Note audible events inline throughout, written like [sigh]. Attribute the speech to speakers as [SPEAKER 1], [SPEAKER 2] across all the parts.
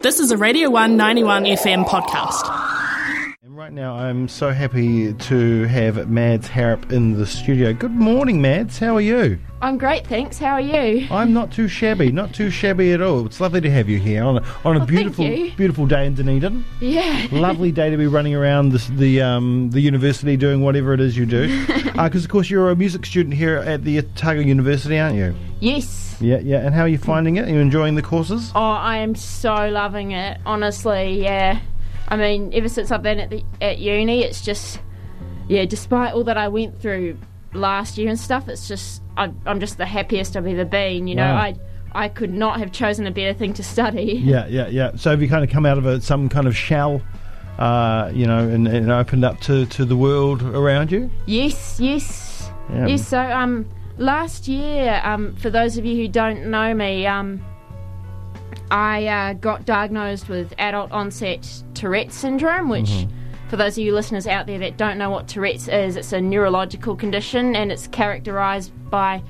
[SPEAKER 1] This is a Radio 191 FM podcast.
[SPEAKER 2] And right now, I'm so happy to have Mads Harrop in the studio. Good morning, Mads. How are you?
[SPEAKER 3] I'm great, thanks. How are you?
[SPEAKER 2] I'm not too shabby, not too shabby at all. It's lovely to have you here on a, on a
[SPEAKER 3] Well,
[SPEAKER 2] beautiful, beautiful day in Dunedin.
[SPEAKER 3] Yeah.
[SPEAKER 2] Lovely day to be running around this, the um, the university doing whatever it is you do. [laughs] Because of course you're a music student here at the Otago University, aren't you?
[SPEAKER 3] Yes.
[SPEAKER 2] Yeah, yeah. And how are you finding it? Are you enjoying the courses?
[SPEAKER 3] Oh, I am so loving it. Honestly, yeah. I mean, ever since I've been at the at uni, it's just yeah. Despite all that I went through last year and stuff, it's just I, I'm just the happiest I've ever been. You know,
[SPEAKER 2] Wow.
[SPEAKER 3] I I could not have chosen a better thing to study. [laughs]
[SPEAKER 2] Yeah, yeah, yeah. So have you kind of come out of a, some kind of shell, uh, you know, and, and opened up to, to the world around you?
[SPEAKER 3] Yes, yes,
[SPEAKER 2] Yeah.
[SPEAKER 3] yes. So um, last year, um, for those of you who don't know me, um, I uh, got diagnosed with adult onset Tourette's syndrome, which. For those of you listeners out there that don't know what Tourette's is, it's a neurological condition and it's characterized by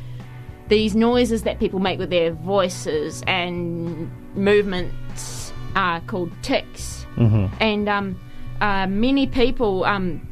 [SPEAKER 3] these noises that people make with their voices and movements are called tics. Mm-hmm. And um, uh, many people um,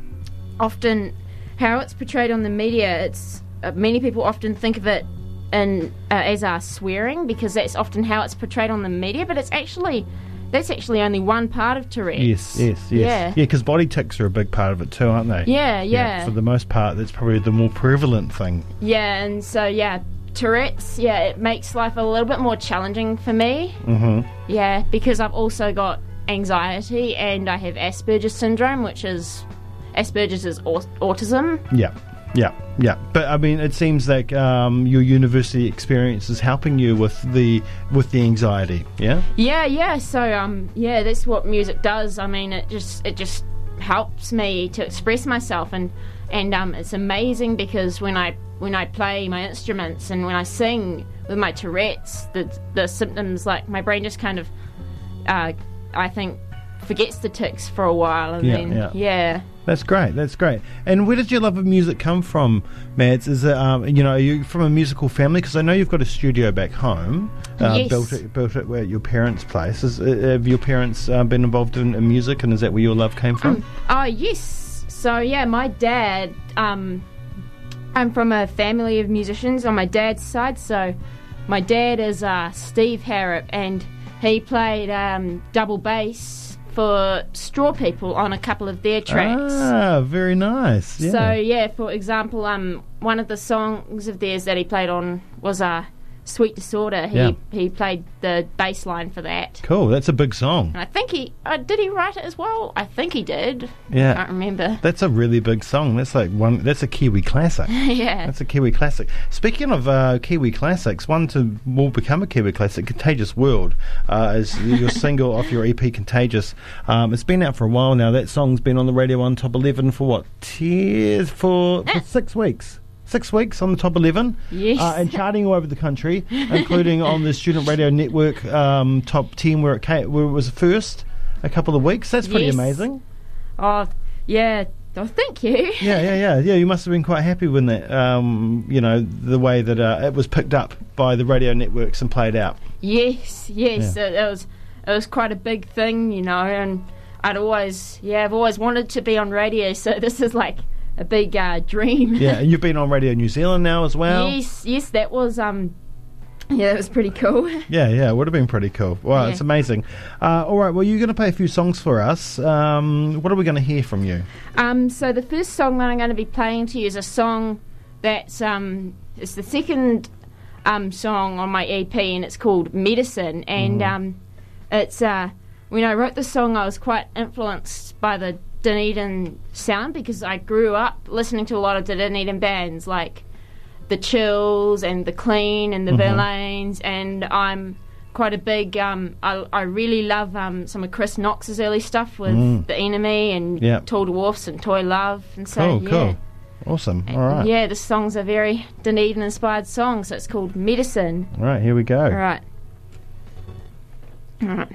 [SPEAKER 3] often, how it's portrayed on the media, it's uh, many people often think of it in uh, as our swearing because that's often how it's portrayed on the media, but it's actually that's actually only one part of Tourette's.
[SPEAKER 2] Yes, yes, yes.
[SPEAKER 3] Yeah.
[SPEAKER 2] Yeah, because body tics are a big part of it too, aren't they?
[SPEAKER 3] Yeah, yeah.
[SPEAKER 2] For the most part, that's probably the more prevalent thing.
[SPEAKER 3] Yeah, and so yeah, Tourette's, yeah, it makes life a little bit more challenging for me.
[SPEAKER 2] Mm-hmm.
[SPEAKER 3] Yeah, because I've also got anxiety and I have Asperger's syndrome, which is Asperger's is au- autism.
[SPEAKER 2] Yeah, yeah, yeah. But I mean, it seems like um, your university experience is helping you with the with the anxiety. Yeah.
[SPEAKER 3] Yeah, yeah. So um, yeah, that's what music does. I mean, it just it just helps me to express myself, and and um, it's amazing because when I when I play my instruments and when I sing with my Tourette's, the the symptoms like my brain just kind of, uh, I think, forgets the tics for a while, and
[SPEAKER 2] Yeah,
[SPEAKER 3] then
[SPEAKER 2] yeah.
[SPEAKER 3] yeah.
[SPEAKER 2] That's great. That's great. And where does your love of music come from, Mads? Is it um, you know, are you from a musical family? Because I know you've got a studio back home. Uh,
[SPEAKER 3] Yes.
[SPEAKER 2] Built it, built it at your parents' place. Is, uh, have your parents uh, been involved in, in music, and is that where your love came from?
[SPEAKER 3] Oh yes. So yeah, my dad. Um, I'm from a family of musicians on my dad's side. So my dad is uh, Steve Harrop, and he played um, double bass for Straw People on a couple of their tracks.
[SPEAKER 2] Ah, very nice. Yeah.
[SPEAKER 3] So yeah, for example, um, one of the songs of theirs that he played on was uh, "Sweet Disorder." He
[SPEAKER 2] Yeah.
[SPEAKER 3] he played the bass line for that.
[SPEAKER 2] cool. That's a big song.
[SPEAKER 3] And I think he uh, did he write it as well. I think he did.
[SPEAKER 2] Yeah.
[SPEAKER 3] can't remember.
[SPEAKER 2] That's a really big song. That's like one. That's a Kiwi classic. [laughs]
[SPEAKER 3] yeah.
[SPEAKER 2] That's a Kiwi classic. Speaking of uh, Kiwi classics, one to will become a Kiwi classic, "Contagious World," uh, is your [laughs] single off your EP, "Contagious." Um, it's been out for a while now. That song's been on the radio on top eleven for what? Tears for, for six weeks. Six weeks on the top eleven,
[SPEAKER 3] Yes.
[SPEAKER 2] uh, and charting all over the country, including on the Student Radio Network um, top ten, where it came, where it was first a couple of weeks. That's pretty
[SPEAKER 3] Yes.
[SPEAKER 2] amazing.
[SPEAKER 3] Oh, yeah. Oh, thank you.
[SPEAKER 2] Yeah, yeah, yeah, yeah. You must have been quite happy when that, um, you know, the way that uh, it was picked up by the radio networks and played out.
[SPEAKER 3] Yes, yes. It, it was it was quite a big thing, you know, and I'd always yeah, I've always wanted to be on radio, [laughs] so this is like a big uh, dream.
[SPEAKER 2] Yeah, and you've been on Radio New Zealand now as well.
[SPEAKER 3] yes, yes, that was um yeah, that was pretty cool. [laughs]
[SPEAKER 2] Yeah, yeah, it would have been pretty cool. Wow,
[SPEAKER 3] Yeah.
[SPEAKER 2] it's amazing. Uh, all right, well, you're going to play a few songs for us. Um, what are we going to hear from you?
[SPEAKER 3] Um, so the first song that I'm going to be playing to you is a song that's um, it's the second um, song on my EP, and it's called Medicine. And um, it's uh, when I wrote the song, I was quite influenced by the Dunedin sound because I grew up listening to a lot of the Dunedin bands like the Chills and the Clean and the Verlaines, and I'm quite a big. Um, I, I really love um, some of Chris Knox's early stuff with the Enemy and
[SPEAKER 2] Yeah.
[SPEAKER 3] Tall Dwarfs and Toy Love, and so
[SPEAKER 2] Cool,
[SPEAKER 3] yeah.
[SPEAKER 2] cool. Awesome. All right.
[SPEAKER 3] Yeah, the song's a very Dunedin inspired song, so it's called Medicine.
[SPEAKER 2] All right, here we go.
[SPEAKER 3] All right. All right.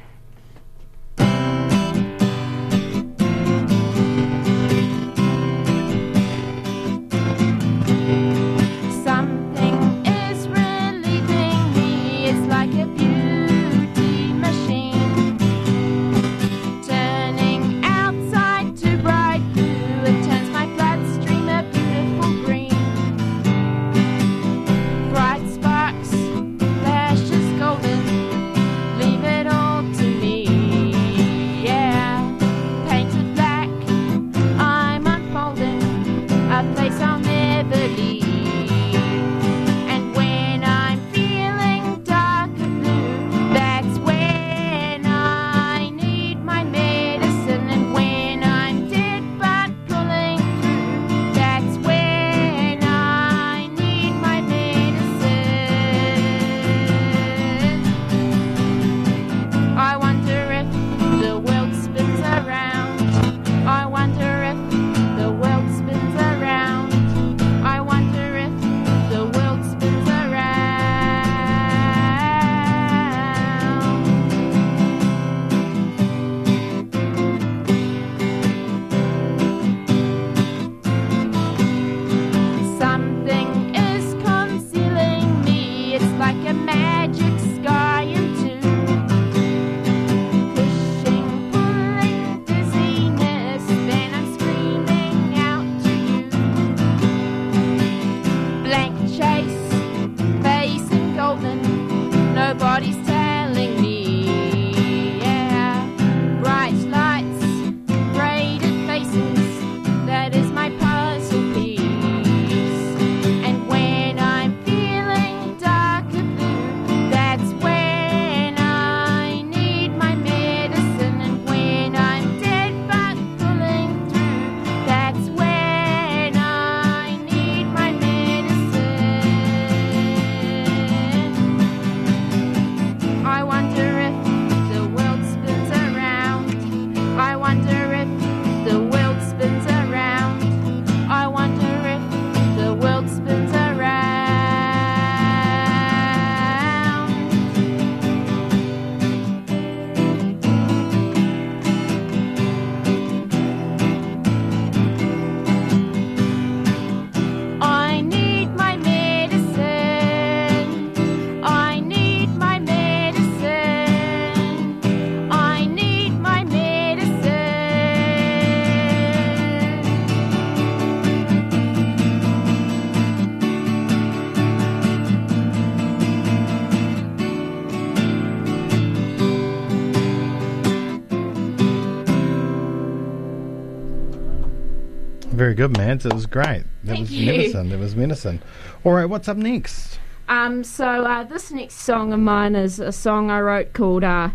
[SPEAKER 2] Very good, man. It was great. That
[SPEAKER 3] Thank
[SPEAKER 2] was
[SPEAKER 3] you.
[SPEAKER 2] medicine. That was medicine. All right, what's up next?
[SPEAKER 3] Um, so uh, this next song of mine is a song I wrote called uh,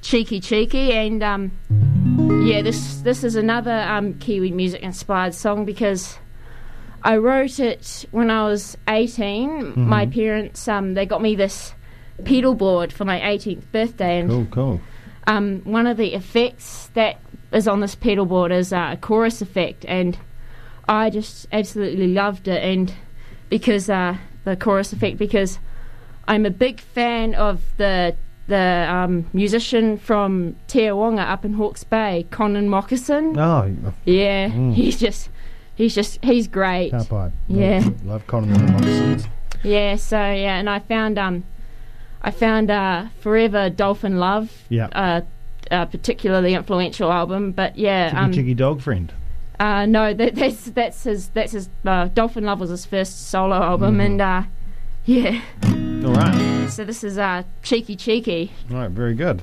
[SPEAKER 3] "Cheeky Cheeky," and um, yeah, this this is another um, Kiwi music inspired song because I wrote it when I was 18. My parents um, they got me this pedal board for my 18th birthday, and
[SPEAKER 2] Cool, cool.
[SPEAKER 3] um, one of the effects that is on this pedal board is uh, a chorus effect, and I just absolutely loved it. And because uh, the chorus effect, because I'm a big fan of the the um, musician from Te Awanga up in Hawke's Bay, Conan Mockasin.
[SPEAKER 2] Oh,
[SPEAKER 3] Yeah,
[SPEAKER 2] Mm.
[SPEAKER 3] he's just he's just he's great.
[SPEAKER 2] car pipe.
[SPEAKER 3] Yeah.
[SPEAKER 2] Love, love Conan Mockasins.
[SPEAKER 3] Yeah, so yeah, and I found um, I found uh, Forever Dolphin Love,
[SPEAKER 2] Yeah.
[SPEAKER 3] uh, a particularly influential album. But yeah,
[SPEAKER 2] Chicky
[SPEAKER 3] um,
[SPEAKER 2] Chicky Dog Friend.
[SPEAKER 3] Uh, no, that, that's that's his that's his uh, Dolphin Love was his first solo album,
[SPEAKER 2] Mhm.
[SPEAKER 3] and uh, yeah,
[SPEAKER 2] All right.
[SPEAKER 3] so this is uh, Cheeky Cheeky.
[SPEAKER 2] All right, very good.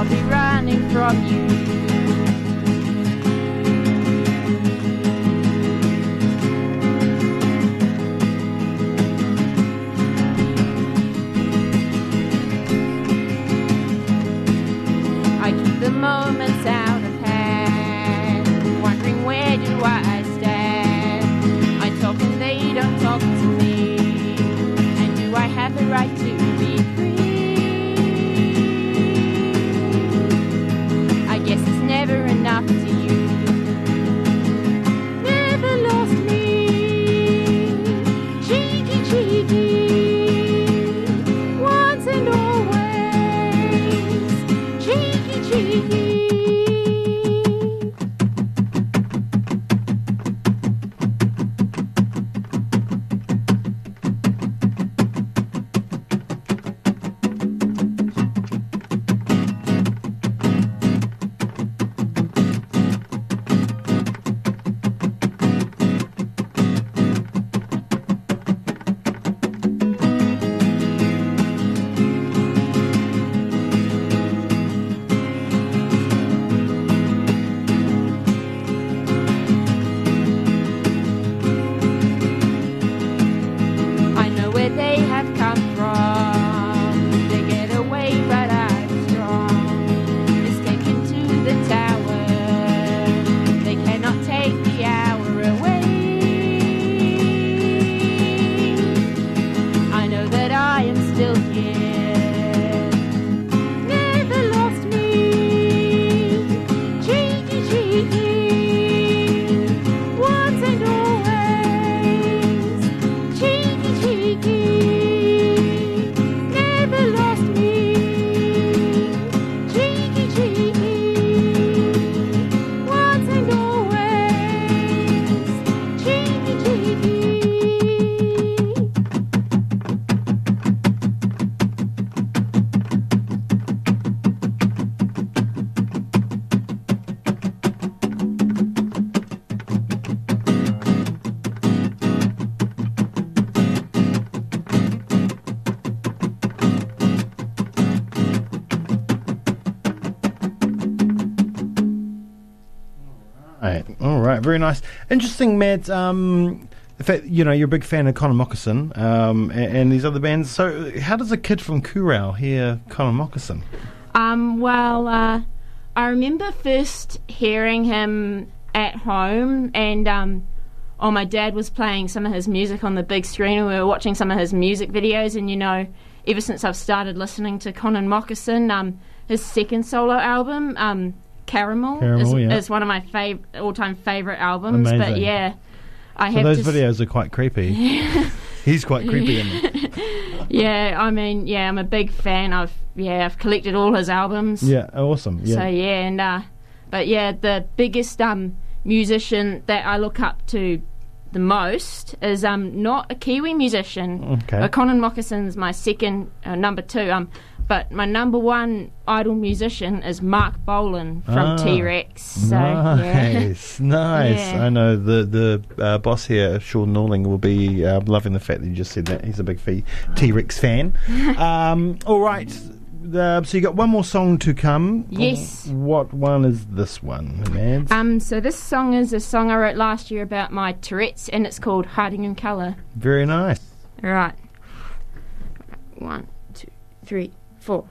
[SPEAKER 3] I'll be running from you. Right.
[SPEAKER 2] Very nice. Interesting, Matt. Um, the fact you know you're a big fan of Conan Mockasin um, and, and these other bands. So, how does a kid from Kurau hear Conan Mockasin?
[SPEAKER 3] Um, well, uh, I remember first hearing him at home, and um, oh, my dad was playing some of his music on the big screen, and we were watching some of his music videos. And you know, ever since I've started listening to Conan Mockasin, um, his second solo album, um, Caramel,
[SPEAKER 2] Caramel,
[SPEAKER 3] is,
[SPEAKER 2] yeah.
[SPEAKER 3] is one of my fav- all-time favorite albums. But yeah, I
[SPEAKER 2] So
[SPEAKER 3] have
[SPEAKER 2] those
[SPEAKER 3] s-
[SPEAKER 2] videos are quite creepy. [laughs] He's quite creepy in them. [laughs]
[SPEAKER 3] Yeah, I mean, yeah, I'm a big fan. I've yeah, I've collected all his albums.
[SPEAKER 2] Yeah, awesome. Yeah.
[SPEAKER 3] So yeah, and uh, but yeah, the biggest um musician that I look up to the most is um not a Kiwi musician.
[SPEAKER 2] Okay.
[SPEAKER 3] Uh, Conan Mockasin's my second uh, number two. Um, but my number one idol musician is Marc Bolan from
[SPEAKER 2] Ah,
[SPEAKER 3] T Rex. So yeah.
[SPEAKER 2] nice, [laughs] nice.
[SPEAKER 3] Yeah.
[SPEAKER 2] I know the the uh, boss here, Sean Norling, will be uh, loving the fact that you just said that. He's a big T Rex fan. [laughs] um, all right. Uh, so you got one more song to come.
[SPEAKER 3] Yes.
[SPEAKER 2] What one is this one, Mads?
[SPEAKER 3] Um, so this song is a song I wrote last year about my Tourette's, and it's called Hiding in Colour.
[SPEAKER 2] Very nice.
[SPEAKER 3] All right. One, two, three, four.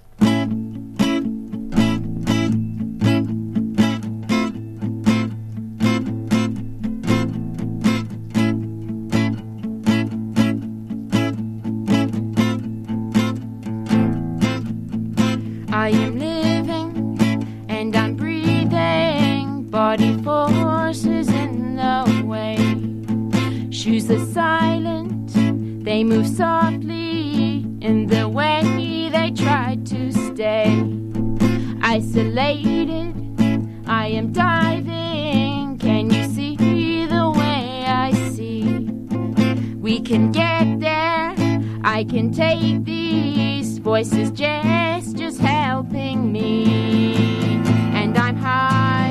[SPEAKER 3] I am living and I'm breathing. Body forces in the way. Shoes are silent, they move softly in the way stay. Isolated, I am diving. Can you see the way I see? We can get there. I can take these voices just just helping me. And I'm hiding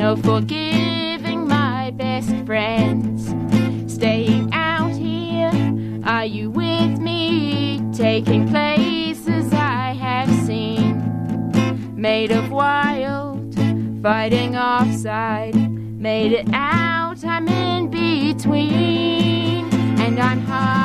[SPEAKER 3] no forgiving my best friends. Staying out here, are you with me? Taking places I have seen, made of wild, fighting offside. Made it out, I'm in between, and I'm hiding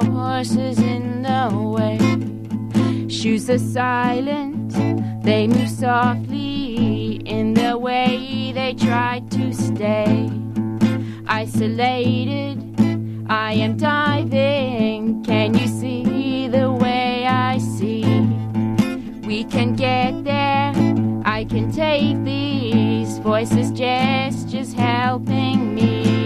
[SPEAKER 3] Forces in the way. Shoes are silent, they move softly in the way they try to stay. Isolated, I am diving. Can you see the way I see? We can get there. I can take these voices, gestures helping me.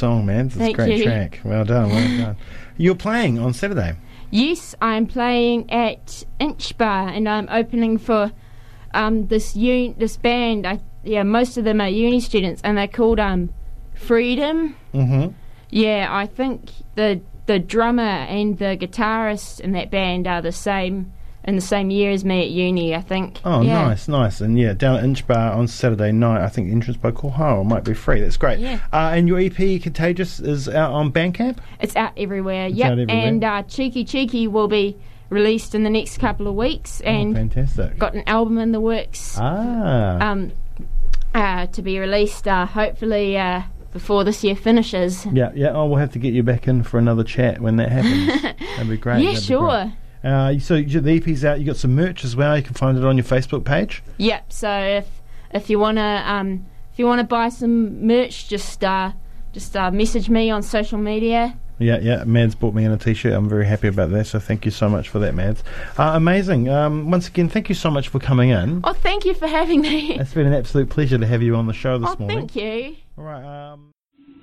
[SPEAKER 2] Song, man. It's a great
[SPEAKER 3] you.
[SPEAKER 2] track. Well done, well [laughs] done. You're playing on Saturday.
[SPEAKER 3] Yes, I'm playing at Inch Bar and I'm opening for um, this un- this band. I, yeah, most of them are uni students and they're called um, Freedom.
[SPEAKER 2] Mm-hmm.
[SPEAKER 3] Yeah, I think the the drummer and the guitarist in that band are the same in the same year as me at uni. I think.
[SPEAKER 2] Oh,
[SPEAKER 3] yeah.
[SPEAKER 2] nice, nice. And yeah, down at Inchbar on Saturday night. I think the entrance by Kohara might be free. That's great.
[SPEAKER 3] Yeah.
[SPEAKER 2] Uh, and your EP, Contagious, is out on Bandcamp?
[SPEAKER 3] It's out everywhere.
[SPEAKER 2] yeah.
[SPEAKER 3] and uh, Cheeky Cheeky will be released in the next couple of weeks,
[SPEAKER 2] oh,
[SPEAKER 3] and
[SPEAKER 2] fantastic.
[SPEAKER 3] got an album in the works.
[SPEAKER 2] ah.
[SPEAKER 3] um, uh, to be released uh, hopefully uh, before this year finishes.
[SPEAKER 2] yeah, yeah. Oh, we'll have to get you back in for another chat when that happens. [laughs] That'd be great.
[SPEAKER 3] yeah,
[SPEAKER 2] that'd
[SPEAKER 3] sure.
[SPEAKER 2] Uh, so the EP's out. You got some merch as well. You can find it on your Facebook page.
[SPEAKER 3] Yep. So if if you wanna um, if you wanna buy some merch, just uh, just uh, message me on social media.
[SPEAKER 2] Yeah, yeah. Mads bought me in a T-shirt. I'm very happy about that. So thank you so much for that, Mads. Uh, amazing. Um, once again, thank you so much for coming in.
[SPEAKER 3] Oh, thank you for having me.
[SPEAKER 2] It's been an absolute pleasure to have you on the show this
[SPEAKER 3] oh,
[SPEAKER 2] morning.
[SPEAKER 3] thank you.
[SPEAKER 2] All right. Um,